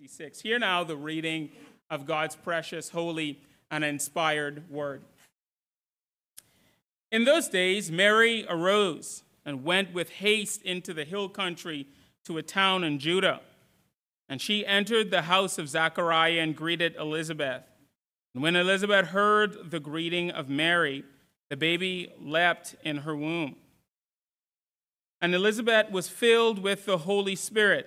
66. Hear now the reading of God's precious, holy, and inspired word. In those days, Mary arose and went with haste into the hill country to a town in Judah. And she entered the house of Zachariah and greeted Elizabeth. And when Elizabeth heard the greeting of Mary, the baby leapt in her womb. And Elizabeth was filled with the Holy Spirit.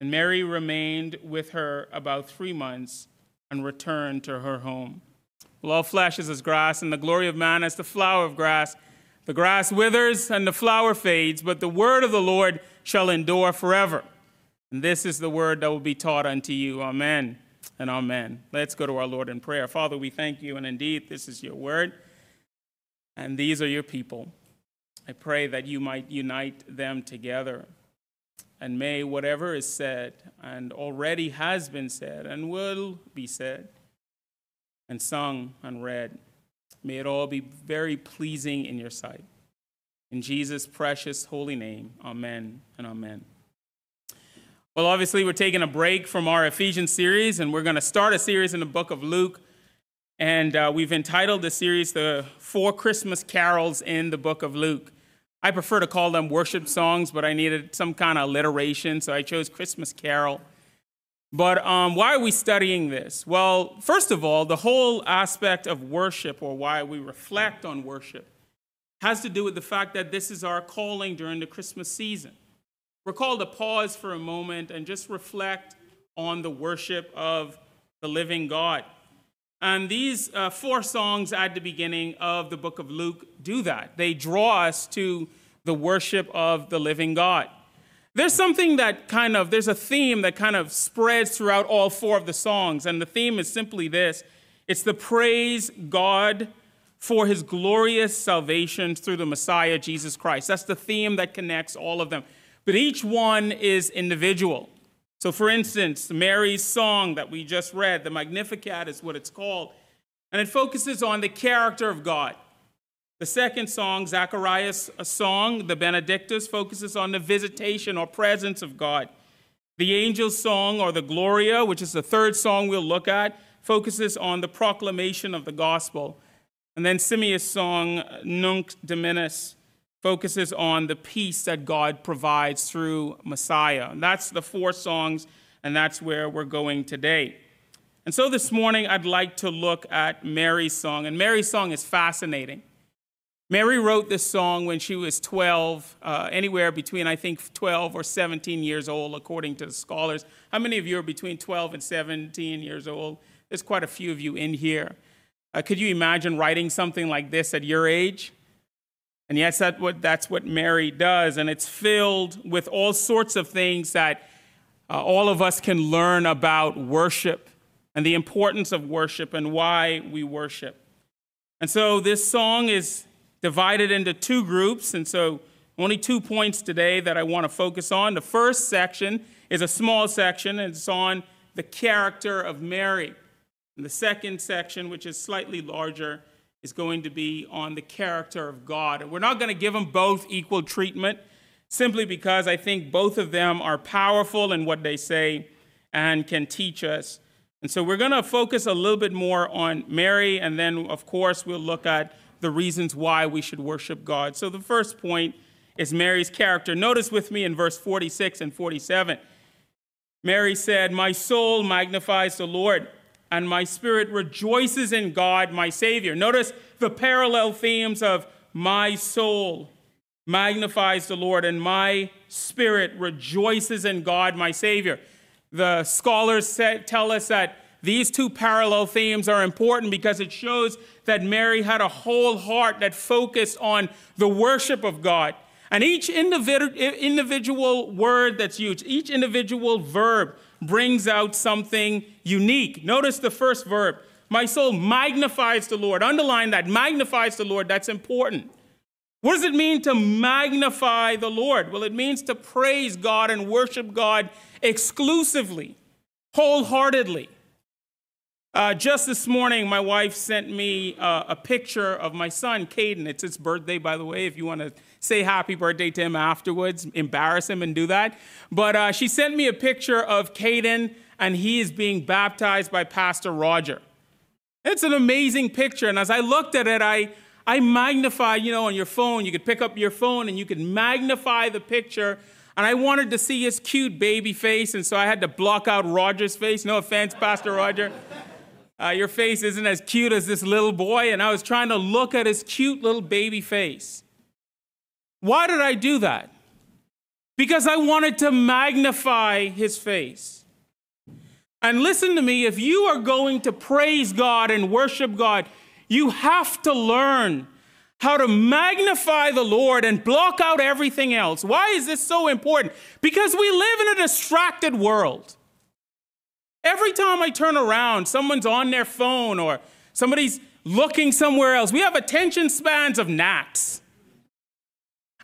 And Mary remained with her about three months and returned to her home. Well, all flesh is as grass, and the glory of man as the flower of grass. The grass withers and the flower fades, but the word of the Lord shall endure forever. And this is the word that will be taught unto you. Amen and amen. Let's go to our Lord in prayer. Father, we thank you, and indeed, this is your word, and these are your people. I pray that you might unite them together. And may whatever is said and already has been said and will be said and sung and read. May it all be very pleasing in your sight. In Jesus' precious holy name, amen and amen. Well, obviously, we're taking a break from our Ephesians series, and we're going to start a series in the book of Luke. And uh, we've entitled the series The Four Christmas Carols in the Book of Luke. I prefer to call them worship songs, but I needed some kind of alliteration, so I chose Christmas Carol. But um, why are we studying this? Well, first of all, the whole aspect of worship, or why we reflect on worship, has to do with the fact that this is our calling during the Christmas season. We're called to pause for a moment and just reflect on the worship of the living God. And these uh, four songs at the beginning of the book of Luke do that. They draw us to the worship of the living God. There's something that kind of, there's a theme that kind of spreads throughout all four of the songs, and the theme is simply this it's the praise God for his glorious salvation through the Messiah, Jesus Christ. That's the theme that connects all of them. But each one is individual. So, for instance, Mary's song that we just read, the Magnificat is what it's called, and it focuses on the character of God. The second song, Zacharias' song, the Benedictus, focuses on the visitation or presence of God. The angel's song, or the Gloria, which is the third song we'll look at, focuses on the proclamation of the gospel. And then Simeon's song, Nunc Dimittis, focuses on the peace that God provides through Messiah. And that's the four songs, and that's where we're going today. And so this morning, I'd like to look at Mary's song. And Mary's song is fascinating. Mary wrote this song when she was 12, uh, anywhere between, I think, 12 or 17 years old, according to the scholars. How many of you are between 12 and 17 years old? There's quite a few of you in here. Uh, could you imagine writing something like this at your age? And yes, that's what, that's what Mary does. And it's filled with all sorts of things that uh, all of us can learn about worship and the importance of worship and why we worship. And so this song is divided into two groups, and so only two points today that I want to focus on. The first section is a small section, and it's on the character of Mary. And the second section, which is slightly larger, is going to be on the character of God. And we're not going to give them both equal treatment simply because I think both of them are powerful in what they say and can teach us. And so we're going to focus a little bit more on Mary, and then, of course, we'll look at the reasons why we should worship God. So the first point is Mary's character. Notice with me in verse 46 and 47. Mary said, My soul magnifies the Lord, and my spirit rejoices in God, my Savior. Notice the parallel themes of my soul magnifies the Lord, and my spirit rejoices in God, my Savior. The scholars tell us that these two parallel themes are important because it shows that Mary had a whole heart that focused on the worship of God. And each individual word that's used, each individual verb brings out something unique. Notice the first verb My soul magnifies the Lord. Underline that magnifies the Lord. That's important. What does it mean to magnify the Lord? Well, it means to praise God and worship God exclusively, wholeheartedly. Uh, just this morning, my wife sent me uh, a picture of my son, Caden. It's his birthday, by the way, if you want to say happy birthday to him afterwards, embarrass him and do that. But uh, she sent me a picture of Caden, and he is being baptized by Pastor Roger. It's an amazing picture. And as I looked at it, I, I magnify, you know, on your phone, you could pick up your phone and you could magnify the picture. And I wanted to see his cute baby face, and so I had to block out Roger's face. No offense, Pastor Roger uh, your face isn't as cute as this little boy. And I was trying to look at his cute little baby face. Why did I do that? Because I wanted to magnify his face. And listen to me if you are going to praise God and worship God, you have to learn how to magnify the Lord and block out everything else. Why is this so important? Because we live in a distracted world. Every time I turn around, someone's on their phone or somebody's looking somewhere else. We have attention spans of gnats.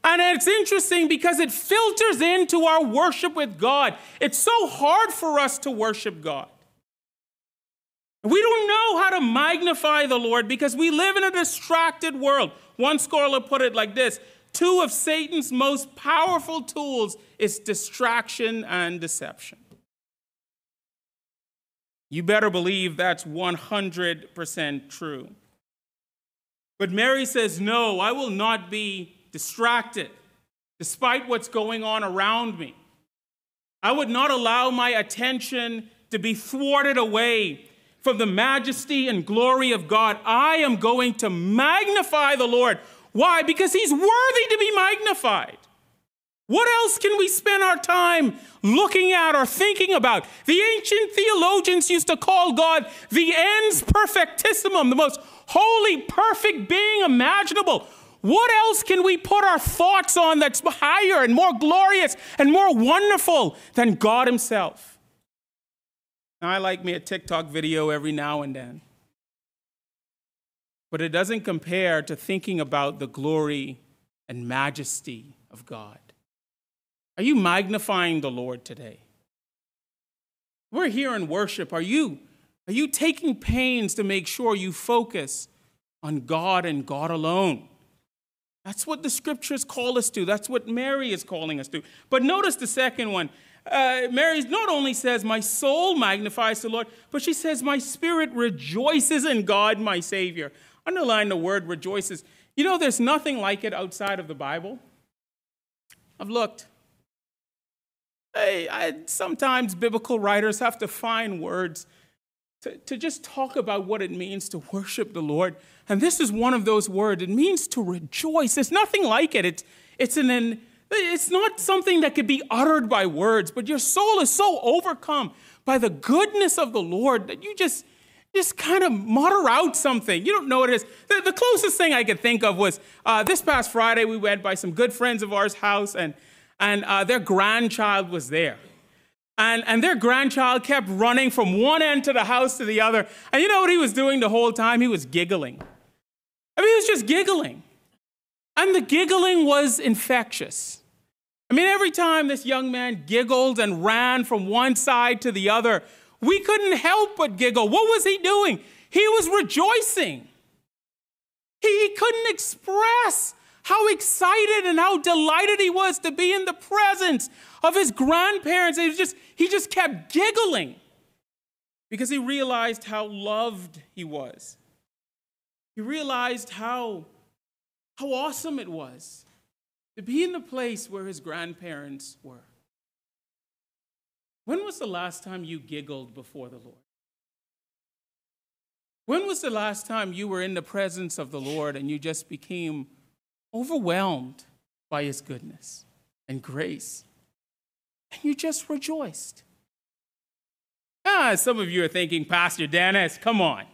And it's interesting because it filters into our worship with God. It's so hard for us to worship God. We don't know how to magnify the Lord because we live in a distracted world. One scholar put it like this Two of Satan's most powerful tools is distraction and deception. You better believe that's 100% true. But Mary says, No, I will not be distracted despite what's going on around me. I would not allow my attention to be thwarted away from the majesty and glory of God. I am going to magnify the Lord. Why? Because he's worthy to be magnified. What else can we spend our time looking at or thinking about? The ancient theologians used to call God the ens perfectissimum, the most holy, perfect being imaginable. What else can we put our thoughts on that's higher and more glorious and more wonderful than God Himself? Now, I like me a TikTok video every now and then, but it doesn't compare to thinking about the glory and majesty of God. Are you magnifying the Lord today? We're here in worship. Are you, are you taking pains to make sure you focus on God and God alone? That's what the scriptures call us to. That's what Mary is calling us to. But notice the second one. Uh, Mary not only says, My soul magnifies the Lord, but she says, My spirit rejoices in God, my Savior. Underline the word rejoices. You know, there's nothing like it outside of the Bible. I've looked. I, I, sometimes biblical writers have to find words to, to just talk about what it means to worship the Lord. And this is one of those words. It means to rejoice. There's nothing like it. It's, it's, an, it's not something that could be uttered by words, but your soul is so overcome by the goodness of the Lord that you just, just kind of mutter out something. You don't know what it is. The, the closest thing I could think of was uh, this past Friday, we went by some good friends of ours' house, and and uh, their grandchild was there. And, and their grandchild kept running from one end to the house to the other. And you know what he was doing the whole time? He was giggling. I mean, he was just giggling. And the giggling was infectious. I mean, every time this young man giggled and ran from one side to the other, we couldn't help but giggle. What was he doing? He was rejoicing. He couldn't express how excited and how delighted he was to be in the presence of his grandparents. He just, he just kept giggling because he realized how loved he was. He realized how, how awesome it was to be in the place where his grandparents were. When was the last time you giggled before the Lord? When was the last time you were in the presence of the Lord and you just became overwhelmed by his goodness and grace? And you just rejoiced. Ah, some of you are thinking, Pastor Dennis, come on.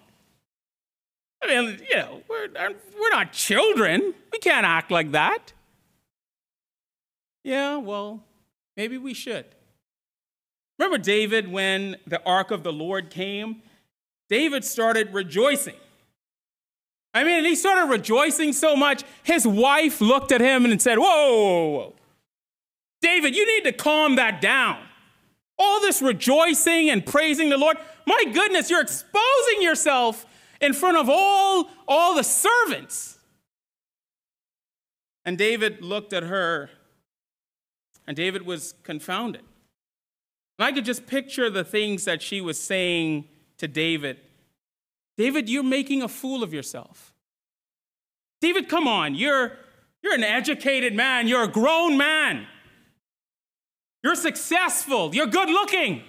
I mean, you know, we're, we're not children. We can't act like that. Yeah, well, maybe we should. Remember David when the ark of the Lord came? David started rejoicing. I mean, he started rejoicing so much, his wife looked at him and said, Whoa, whoa, whoa. David, you need to calm that down. All this rejoicing and praising the Lord, my goodness, you're exposing yourself in front of all, all the servants. And David looked at her, and David was confounded. And I could just picture the things that she was saying to David David, you're making a fool of yourself. David, come on, you're, you're an educated man, you're a grown man, you're successful, you're good looking.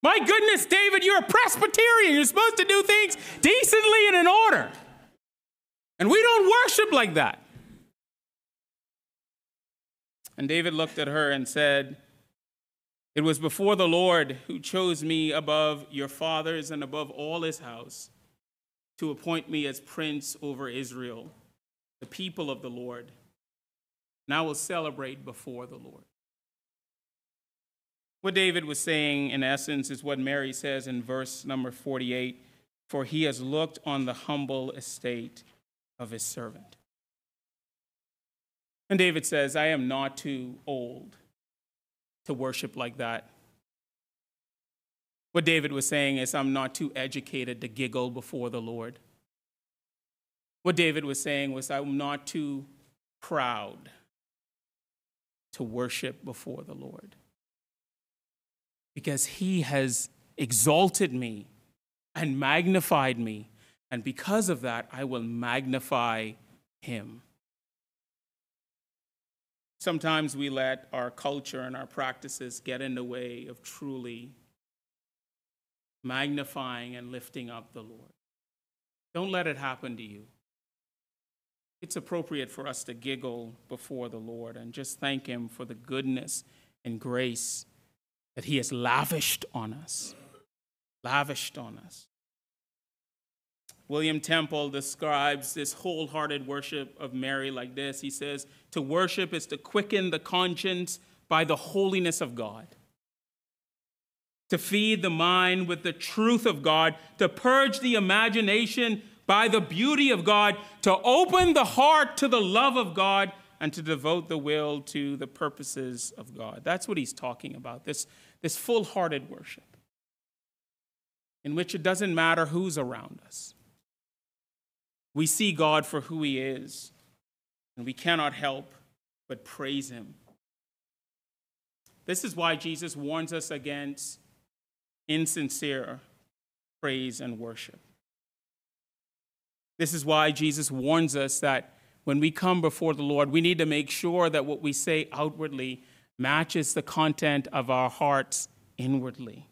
My goodness, David, you're a Presbyterian. You're supposed to do things decently and in order. And we don't worship like that. And David looked at her and said, It was before the Lord who chose me above your fathers and above all his house to appoint me as prince over Israel, the people of the Lord. And I will celebrate before the Lord. What David was saying, in essence, is what Mary says in verse number 48 For he has looked on the humble estate of his servant. And David says, I am not too old to worship like that. What David was saying is, I'm not too educated to giggle before the Lord. What David was saying was, I'm not too proud to worship before the Lord because he has exalted me and magnified me. And because of that, I will magnify him. Sometimes we let our culture and our practices get in the way of truly magnifying and lifting up the Lord. Don't let it happen to you. It's appropriate for us to giggle before the Lord and just thank Him for the goodness and grace that He has lavished on us. Lavished on us. William Temple describes this wholehearted worship of Mary like this. He says, To worship is to quicken the conscience by the holiness of God to feed the mind with the truth of God, to purge the imagination by the beauty of God, to open the heart to the love of God, and to devote the will to the purposes of God. That's what he's talking about this, this full hearted worship, in which it doesn't matter who's around us. We see God for who he is, and we cannot help but praise him. This is why Jesus warns us against insincere praise and worship. This is why Jesus warns us that when we come before the Lord, we need to make sure that what we say outwardly matches the content of our hearts inwardly.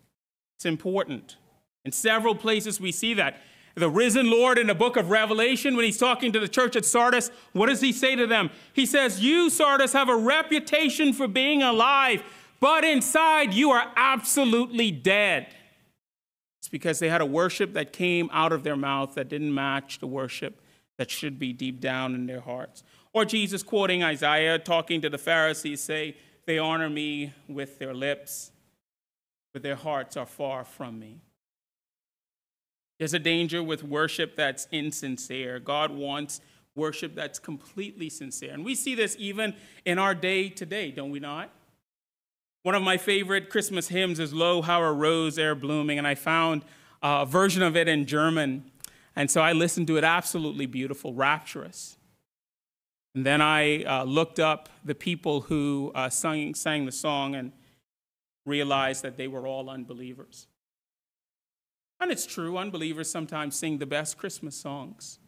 It's important. In several places, we see that. The risen Lord in the book of Revelation, when he's talking to the church at Sardis, what does he say to them? He says, You, Sardis, have a reputation for being alive, but inside you are absolutely dead. It's because they had a worship that came out of their mouth that didn't match the worship that should be deep down in their hearts. Or Jesus quoting Isaiah, talking to the Pharisees, say, They honor me with their lips, but their hearts are far from me. There's a danger with worship that's insincere. God wants worship that's completely sincere. And we see this even in our day today, don't we not? One of my favorite Christmas hymns is Lo, How a Rose E'er Blooming, and I found a version of it in German. And so I listened to it, absolutely beautiful, rapturous. And then I uh, looked up the people who uh, sang the song and realized that they were all unbelievers. And it's true, unbelievers sometimes sing the best Christmas songs.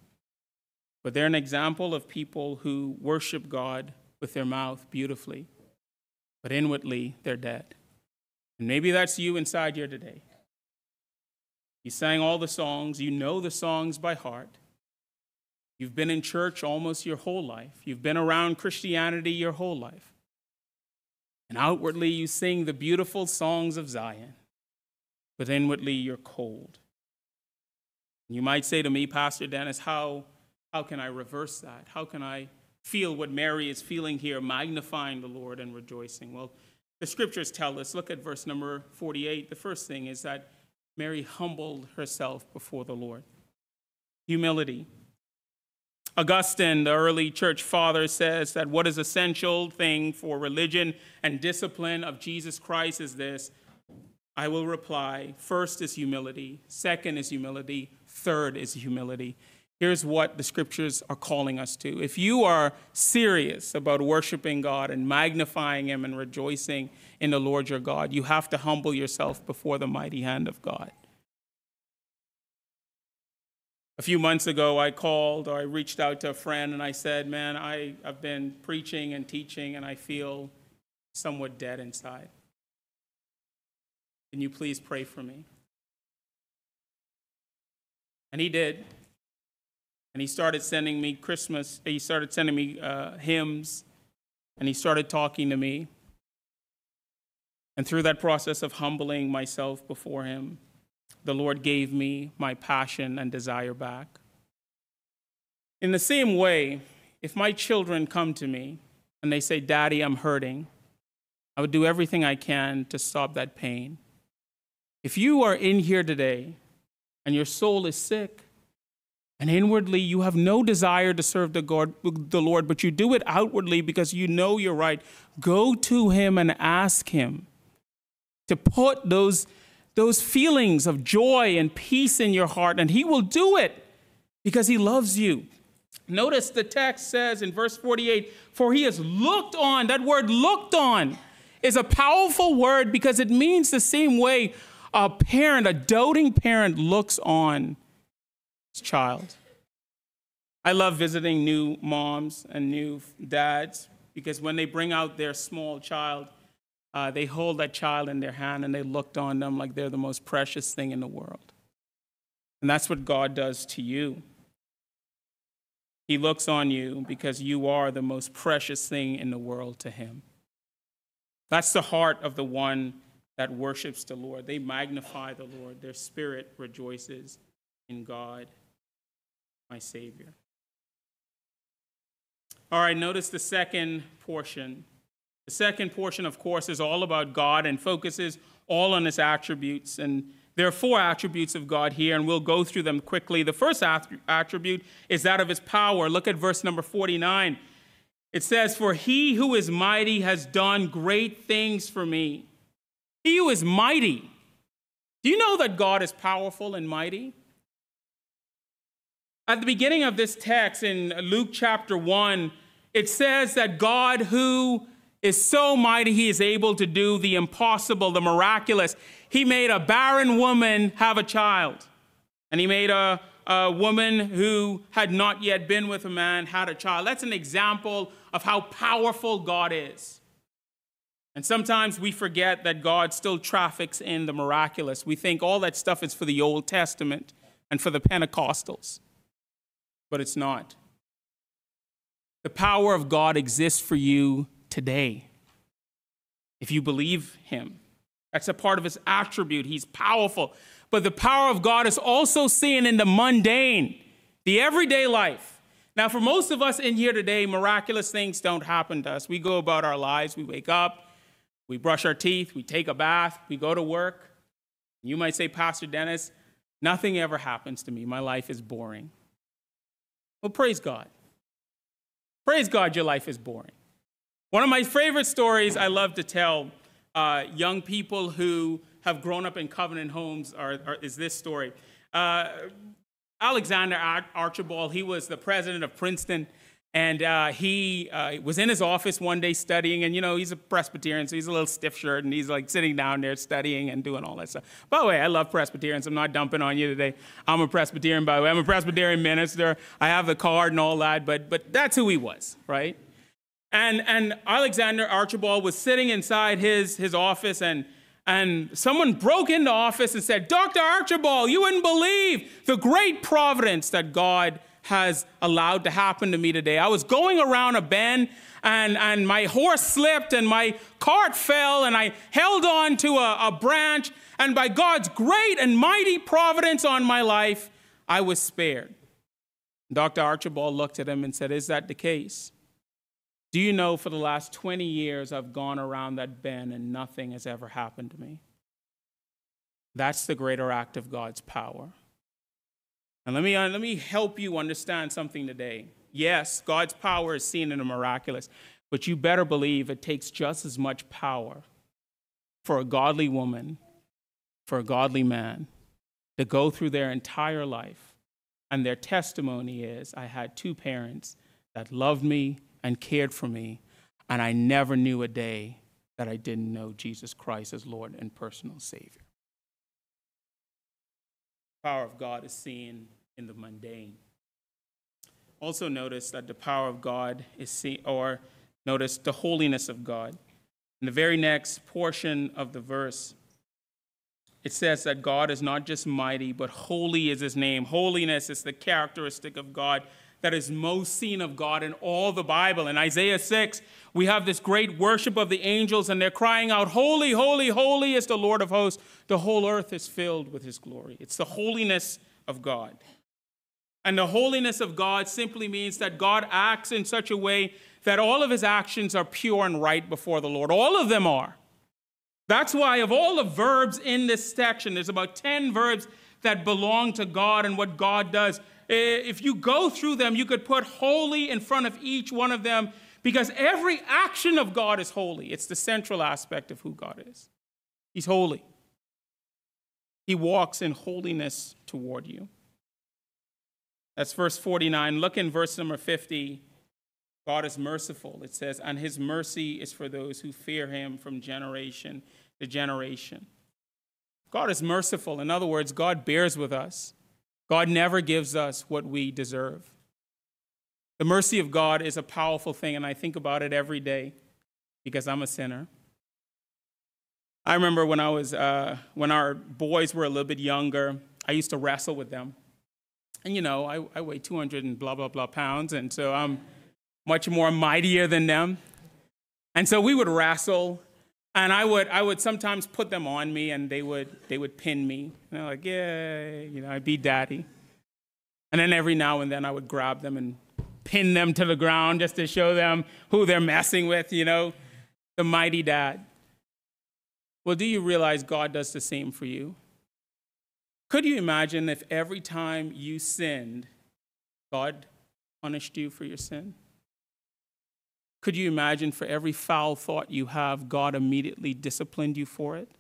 But they're an example of people who worship God with their mouth beautifully but inwardly they're dead. And maybe that's you inside here today. You sang all the songs, you know the songs by heart. You've been in church almost your whole life, you've been around Christianity your whole life. And outwardly you sing the beautiful songs of Zion, but inwardly you're cold. You might say to me, Pastor Dennis, how, how can I reverse that? How can I feel what Mary is feeling here, magnifying the Lord and rejoicing? Well, the scriptures tell us, look at verse number 48. The first thing is that Mary humbled herself before the Lord. Humility. Augustine, the early church father, says that what is essential thing for religion and discipline of Jesus Christ is this. I will reply first is humility, second is humility, third is humility here's what the scriptures are calling us to. If you are serious about worshiping God and magnifying Him and rejoicing in the Lord your God, you have to humble yourself before the mighty hand of God. A few months ago, I called or I reached out to a friend and I said, Man, I, have been preaching and teaching and I feel somewhat dead inside. Can you please pray for me? And he did and he started sending me Christmas, he started sending me uh, hymns, and he started talking to me. And through that process of humbling myself before him, the Lord gave me my passion and desire back. In the same way, if my children come to me and they say, Daddy, I'm hurting, I would do everything I can to stop that pain. If you are in here today and your soul is sick, and inwardly, you have no desire to serve the, God, the Lord, but you do it outwardly because you know you're right. Go to Him and ask Him to put those, those feelings of joy and peace in your heart, and He will do it because He loves you. Notice the text says in verse 48 For He has looked on, that word looked on is a powerful word because it means the same way a parent, a doting parent, looks on child. I love visiting new moms and new dads because when they bring out their small child, uh, they hold that child in their hand and they look on them like they're the most precious thing in the world. And that's what God does to you. He looks on you because you are the most precious thing in the world to Him. That's the heart of the one that worships the Lord. They magnify the Lord, their spirit rejoices in God my Savior. All right, notice the second portion. The second portion, of course, is all about God and focuses all on his attributes. And there are four attributes of God here, and we'll go through them quickly. The first attribute is that of his power. Look at verse number 49. It says, For he who is mighty has done great things for me. He who is mighty. Do you know that God is powerful and mighty? At the beginning of this text in Luke chapter 1, it says that God, who is so mighty, he is able to do the impossible, the miraculous. He made a barren woman have a child, and he made a, a woman who had not yet been with a man had a child. That's an example of how powerful God is. And sometimes we forget that God still traffics in the miraculous. We think all that stuff is for the Old Testament and for the Pentecostals but it's not. The power of God exists for you today if you believe Him. That's a part of His attribute. He's powerful. But the power of God is also seen in the mundane, the everyday life. Now, for most of us in here today, miraculous things don't happen to us. We go about our lives, we wake up, we brush our teeth, we take a bath, we go to work. You might say, Pastor Dennis, nothing ever happens to me. My life is boring. Well, praise God. Praise God, your life is boring. One of my favorite stories I love to tell uh, young people who have grown up in covenant homes are, are is this story. Uh, Alexander Archibald, he was the president of Princeton. And uh, he uh, was in his office one day studying, and you know, he's a Presbyterian, so he's a little stiff shirt, and he's like sitting down there studying and doing all that stuff. By the way, I love Presbyterians. I'm not dumping on you today. I'm a Presbyterian, by the way. I'm a Presbyterian minister. I have the card and all that, but, but that's who he was, right? And, and Alexander Archibald was sitting inside his, his office, and, and someone broke into office and said, Dr. Archibald, you wouldn't believe the great providence that God has allowed to happen to me today. I was going around a bend and, and my horse slipped and my cart fell and I held on to a, a branch. And by God's great and mighty providence on my life, I was spared. Dr. Archibald looked at him and said, Is that the case? Do you know for the last 20 years I've gone around that bend and nothing has ever happened to me? That's the greater act of God's power. And let me, uh, let me help you understand something today. Yes, God's power is seen in the miraculous, but you better believe it takes just as much power for a godly woman, for a godly man, to go through their entire life. And their testimony is I had two parents that loved me and cared for me, and I never knew a day that I didn't know Jesus Christ as Lord and personal Savior. The power of God is seen in the mundane. Also, notice that the power of God is seen, or notice the holiness of God. In the very next portion of the verse, it says that God is not just mighty, but holy is his name. Holiness is the characteristic of God that is most seen of God in all the Bible. In Isaiah 6, we have this great worship of the angels, and they're crying out, Holy, holy, holy is the Lord of hosts. The whole earth is filled with his glory. It's the holiness of God. And the holiness of God simply means that God acts in such a way that all of his actions are pure and right before the Lord. All of them are. That's why, of all the verbs in this section, there's about 10 verbs that belong to God and what God does. Eh, if you go through them, you could put holy in front of each one of them because every action of God is holy. It's the central aspect of who God is. He's holy, He walks in holiness toward you. That's verse 49. Look in verse number 50. God is merciful. It says, and his mercy is for those who fear him from generation to generation. God is merciful. In other words, God bears with us. God never gives us what we deserve. The mercy of God is a powerful thing, and I think about it every day because I'm a sinner. I remember when I was, uh, when our boys were a little bit younger, I used to wrestle with them. And you know, I, I weigh 200 and blah, blah, blah pounds, and so I'm much more mightier than them. And so we would wrestle, and I would, I would sometimes put them on me, and they would, they would pin me. And they're like, yeah, you know, I'd be daddy. And then every now and then I would grab them and pin them to the ground just to show them who they're messing with, you know, the mighty dad. Well, do you realize God does the same for you? Could you imagine if every time you sinned, God punished you for your sin? Could you imagine for every foul thought you have, God immediately disciplined you for it?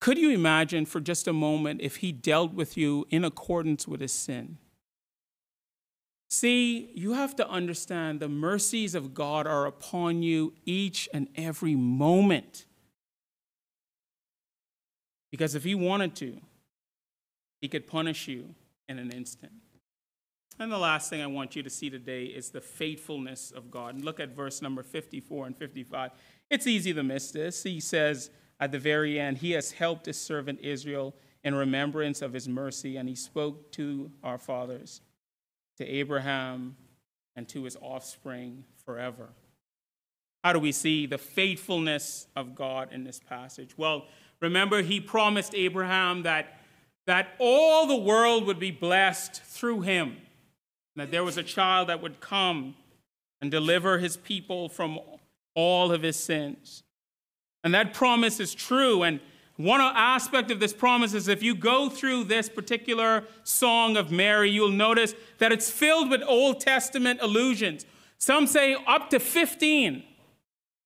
Could you imagine for just a moment if He dealt with you in accordance with His sin? See, you have to understand the mercies of God are upon you each and every moment. Because if he wanted to, he could punish you in an instant. And the last thing I want you to see today is the faithfulness of God. And look at verse number 54 and 55. It's easy to miss this. He says at the very end, He has helped His servant Israel in remembrance of His mercy, and He spoke to our fathers, to Abraham, and to his offspring forever. How do we see the faithfulness of God in this passage? Well, Remember, he promised Abraham that, that all the world would be blessed through him, that there was a child that would come and deliver his people from all of his sins. And that promise is true. And one aspect of this promise is if you go through this particular song of Mary, you'll notice that it's filled with Old Testament allusions. Some say up to 15.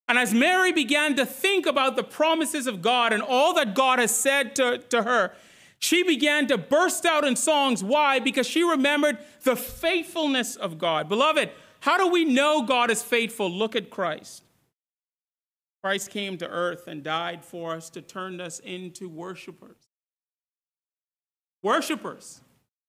And as Mary began to think about the promises of God and all that God has said to, to her, she began to burst out in songs. Why? Because she remembered the faithfulness of God. Beloved, how do we know God is faithful? Look at Christ. Christ came to earth and died for us to turn us into worshipers. Worshipers.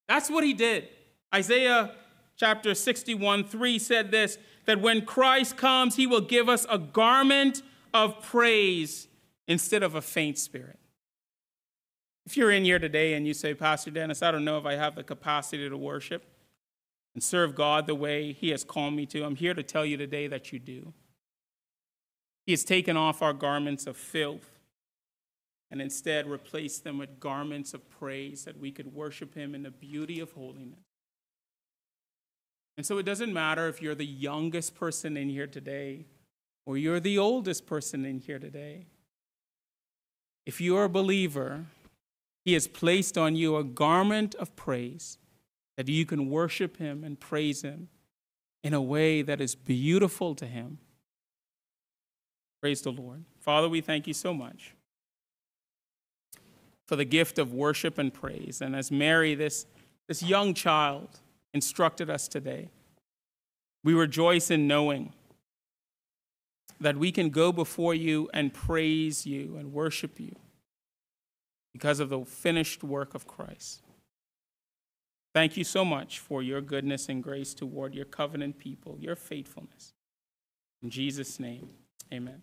That's what he did. Isaiah chapter 61 3 said this that when Christ comes, he will give us a garment of praise instead of a faint spirit. If you're in here today and you say, Pastor Dennis, I don't know if I have the capacity to worship and serve God the way he has called me to, I'm here to tell you today that you do. He has taken off our garments of filth and instead replaced them with garments of praise that we could worship him in the beauty of holiness. And so it doesn't matter if you're the youngest person in here today or you're the oldest person in here today. If you're a believer, he has placed on you a garment of praise that you can worship him and praise him in a way that is beautiful to him. Praise the Lord. Father, we thank you so much for the gift of worship and praise. And as Mary, this, this young child, instructed us today, we rejoice in knowing that we can go before you and praise you and worship you because of the finished work of Christ. Thank you so much for your goodness and grace toward your covenant people, your faithfulness. In Jesus' name, amen.